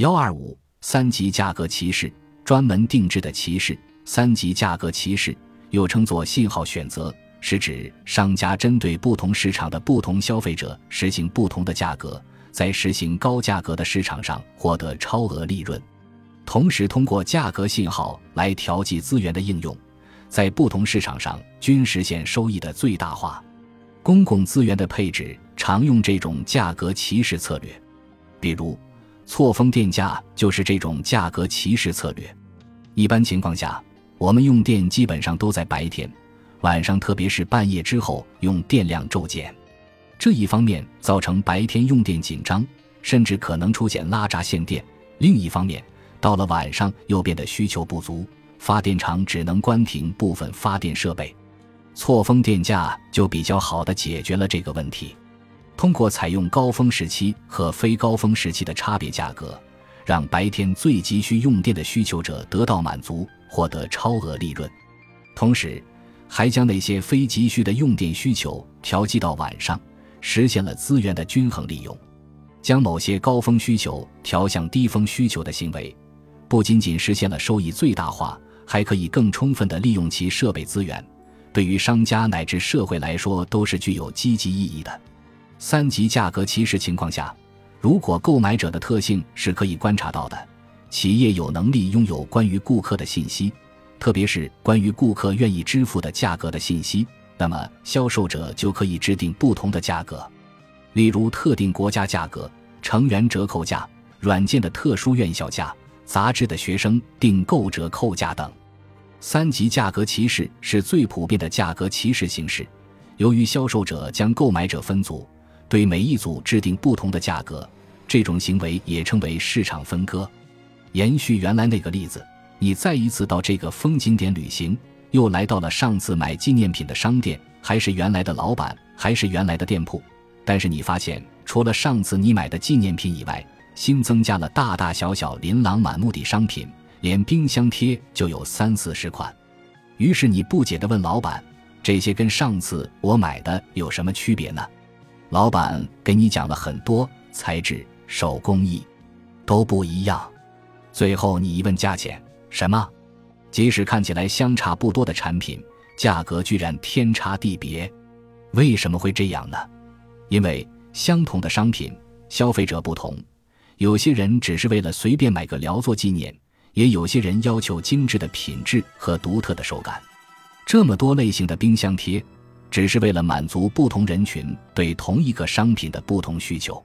幺二五三级价格歧视，专门定制的歧视。三级价格歧视又称作信号选择，是指商家针对不同市场的不同消费者实行不同的价格，在实行高价格的市场上获得超额利润，同时通过价格信号来调剂资源的应用，在不同市场上均实现收益的最大化。公共资源的配置常用这种价格歧视策略，比如。错峰电价就是这种价格歧视策略。一般情况下，我们用电基本上都在白天，晚上特别是半夜之后用电量骤减。这一方面造成白天用电紧张，甚至可能出现拉闸限电；另一方面，到了晚上又变得需求不足，发电厂只能关停部分发电设备。错峰电价就比较好的解决了这个问题。通过采用高峰时期和非高峰时期的差别价格，让白天最急需用电的需求者得到满足，获得超额利润；同时，还将那些非急需的用电需求调剂到晚上，实现了资源的均衡利用。将某些高峰需求调向低峰需求的行为，不仅仅实现了收益最大化，还可以更充分地利用其设备资源，对于商家乃至社会来说都是具有积极意义的。三级价格歧视情况下，如果购买者的特性是可以观察到的，企业有能力拥有关于顾客的信息，特别是关于顾客愿意支付的价格的信息，那么销售者就可以制定不同的价格，例如特定国家价格、成员折扣价、软件的特殊院校价、杂志的学生订购折扣价等。三级价格歧视是最普遍的价格歧视形式，由于销售者将购买者分组。对每一组制定不同的价格，这种行为也称为市场分割。延续原来那个例子，你再一次到这个风景点旅行，又来到了上次买纪念品的商店，还是原来的老板，还是原来的店铺，但是你发现，除了上次你买的纪念品以外，新增加了大大小小、琳琅满目的商品，连冰箱贴就有三四十款。于是你不解地问老板：“这些跟上次我买的有什么区别呢？”老板给你讲了很多材质、手工艺，都不一样。最后你一问价钱，什么？即使看起来相差不多的产品，价格居然天差地别。为什么会这样呢？因为相同的商品，消费者不同。有些人只是为了随便买个聊做纪念，也有些人要求精致的品质和独特的手感。这么多类型的冰箱贴。只是为了满足不同人群对同一个商品的不同需求。